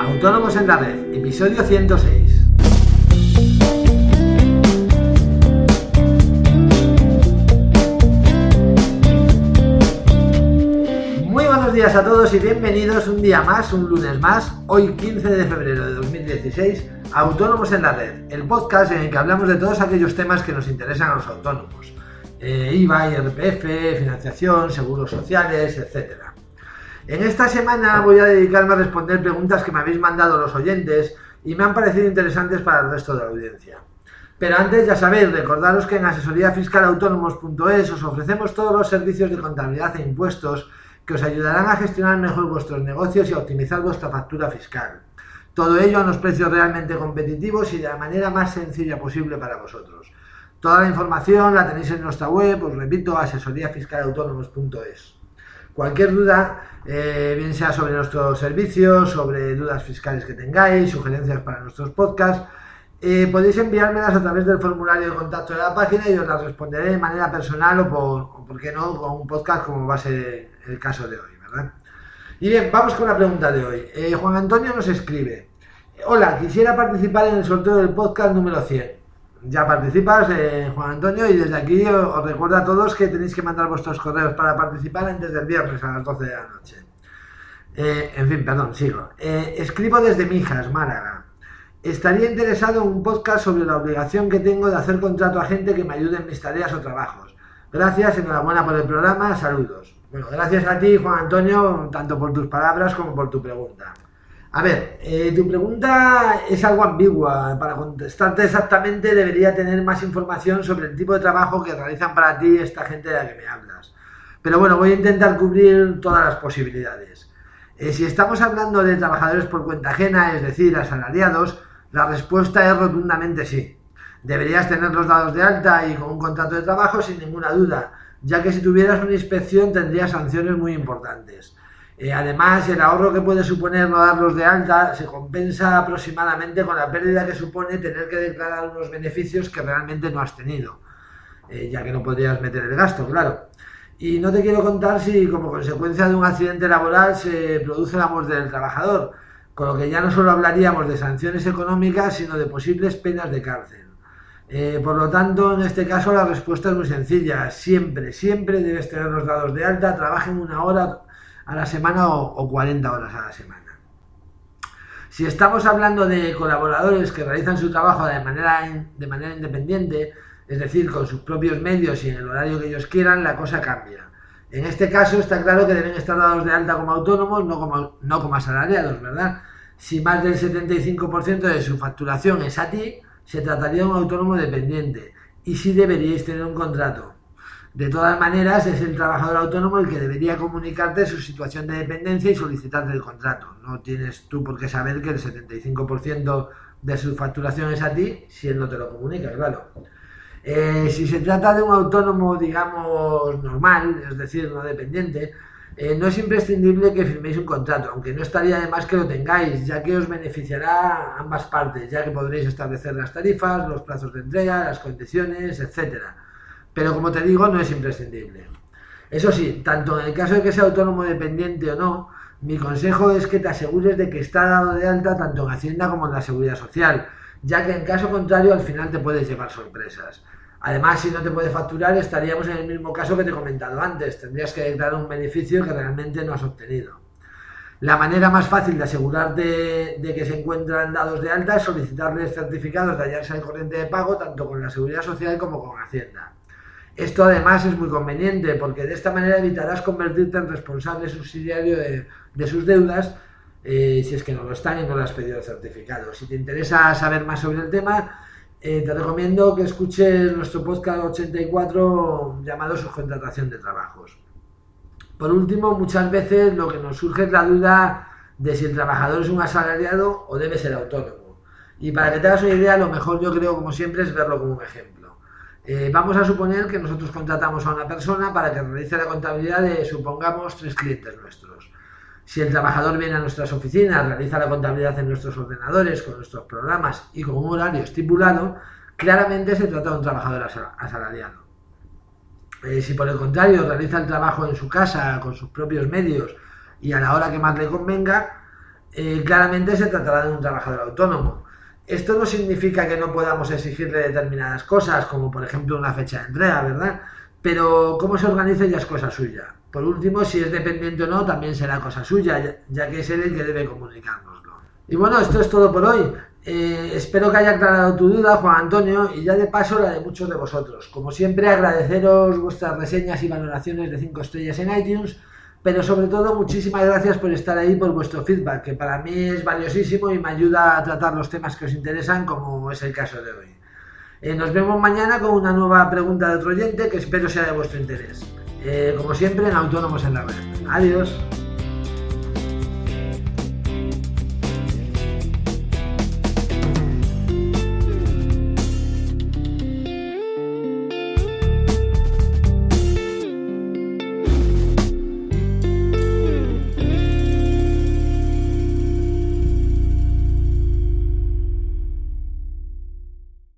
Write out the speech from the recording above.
Autónomos en la Red, episodio 106. Muy buenos días a todos y bienvenidos un día más, un lunes más, hoy 15 de febrero de 2016, Autónomos en la Red, el podcast en el que hablamos de todos aquellos temas que nos interesan a los autónomos. Eh, IVA, IRPF, financiación, seguros sociales, etcétera. En esta semana voy a dedicarme a responder preguntas que me habéis mandado los oyentes y me han parecido interesantes para el resto de la audiencia. Pero antes, ya sabéis, recordaros que en asesoríafiscalautónomos.es os ofrecemos todos los servicios de contabilidad e impuestos que os ayudarán a gestionar mejor vuestros negocios y a optimizar vuestra factura fiscal. Todo ello a unos precios realmente competitivos y de la manera más sencilla posible para vosotros. Toda la información la tenéis en nuestra web, os repito, asesoríafiscalautónomos.es. Cualquier duda, eh, bien sea sobre nuestros servicios, sobre dudas fiscales que tengáis, sugerencias para nuestros podcasts, eh, podéis enviármelas a través del formulario de contacto de la página y os las responderé de manera personal o por, por qué no, con un podcast como va a ser el caso de hoy, ¿verdad? Y bien, vamos con la pregunta de hoy. Eh, Juan Antonio nos escribe, hola, quisiera participar en el sorteo del podcast número 100 ya participas, eh, Juan Antonio, y desde aquí os, recuerdo a todos que tenéis que mandar vuestros correos para participar antes del viernes a las 12 de la noche. Eh, en fin, perdón, sigo. Eh, escribo desde Mijas, Málaga. Estaría interesado en un podcast sobre la obligación que tengo de hacer contrato a gente que me ayude en mis tareas o trabajos. Gracias, enhorabuena por el programa, saludos. Bueno, gracias a ti, Juan Antonio, tanto por tus palabras como por tu pregunta. A ver, eh, tu pregunta es algo ambigua. Para contestarte exactamente debería tener más información sobre el tipo de trabajo que realizan para ti esta gente de la que me hablas. Pero bueno, voy a intentar cubrir todas las posibilidades. Eh, si estamos hablando de trabajadores por cuenta ajena, es decir, asalariados, la respuesta es rotundamente sí. Deberías tener los dados de alta y con un contrato de trabajo sin ninguna duda, ya que si tuvieras una inspección tendrías sanciones muy importantes. Eh, además, el ahorro que puede suponer no darlos de alta se compensa aproximadamente con la pérdida que supone tener que declarar unos beneficios que realmente no has tenido, eh, ya que no podrías meter el gasto, claro. Y no te quiero contar si como consecuencia de un accidente laboral se produce la muerte del trabajador, con lo que ya no solo hablaríamos de sanciones económicas, sino de posibles penas de cárcel. Eh, por lo tanto, en este caso la respuesta es muy sencilla. Siempre, siempre debes tener los dados de alta, trabajen una hora a la semana o, 40 horas a la semana. Si estamos hablando de colaboradores que realizan su trabajo de manera, de manera independiente, es decir, con sus propios medios y en el horario que ellos quieran, la cosa cambia. En este caso está claro que deben estar dados de alta como autónomos, no como, no como asalariados, ¿verdad? Si más del 75% de su facturación es a ti, se trataría de un autónomo dependiente y sí deberíais tener un contrato. De todas maneras, es el trabajador autónomo el que debería comunicarte su situación de dependencia y solicitarte el contrato. No tienes tú por qué saber que el 75% de su facturación es a ti si él no te lo comunica, claro. Eh, si se trata de un autónomo, digamos, normal, es decir, no dependiente, eh, no es imprescindible que firméis un contrato, aunque no estaría de más que lo tengáis, ya que os beneficiará ambas partes, ya que podréis establecer las tarifas, los plazos de entrega, las condiciones, etcétera pero como te digo, no es imprescindible. Eso sí, tanto en el caso de que sea autónomo dependiente o no, mi consejo es que te asegures de que está dado de alta tanto en Hacienda como en la Seguridad Social, ya que en caso contrario al final te puedes llevar sorpresas. Además, si no te puede facturar, estaríamos en el mismo caso que te he comentado antes, tendrías que declarar un beneficio que realmente no has obtenido. La manera más fácil de asegurarte de que se encuentran dados de alta es solicitarles certificados de hallarse en corriente de pago tanto con la Seguridad Social como con Hacienda. Esto además es muy conveniente porque de esta manera evitarás convertirte en responsable subsidiario de, sus deudas eh, si es que no lo están y no le has pedido el certificado. Si te interesa saber más sobre el tema, eh, te recomiendo que escuches nuestro podcast 84 llamado Subcontratación de Trabajos. Por último, muchas veces lo que nos surge es la duda de si el trabajador es un asalariado o debe ser autónomo. Y para que te hagas una idea, lo mejor yo creo, como siempre, es verlo como un ejemplo. Eh, vamos a suponer que nosotros contratamos a una persona para que realice la contabilidad de, supongamos, tres clientes nuestros. Si el trabajador viene a nuestras oficinas, realiza la contabilidad en nuestros ordenadores, con nuestros programas y con un horario estipulado, claramente se trata de un trabajador asalariado. Eh, si por el contrario realiza el trabajo en su casa, con sus propios medios y a la hora que más le convenga, eh, claramente se tratará de un trabajador autónomo. Esto no significa que no podamos exigirle determinadas cosas, como por ejemplo una fecha de entrega, ¿verdad? Pero cómo se organiza ya es cosa suya. Por último, si es dependiente o no, también será cosa suya, ya que es él el que debe comunicárnoslo. Y bueno, esto es todo por hoy. Eh, espero que haya aclarado tu duda, Juan Antonio, y ya de paso la de muchos de vosotros. Como siempre, agradeceros vuestras reseñas y valoraciones de 5 estrellas en iTunes, pero sobre todo muchísimas gracias por estar ahí, por vuestro feedback, que para mí es valiosísimo y me ayuda a tratar los temas que os interesan, como es el caso de hoy. Eh, nos vemos mañana con una nueva pregunta de otro oyente que espero sea de vuestro interés. Eh, como siempre, en Autónomos en la Red. Adiós.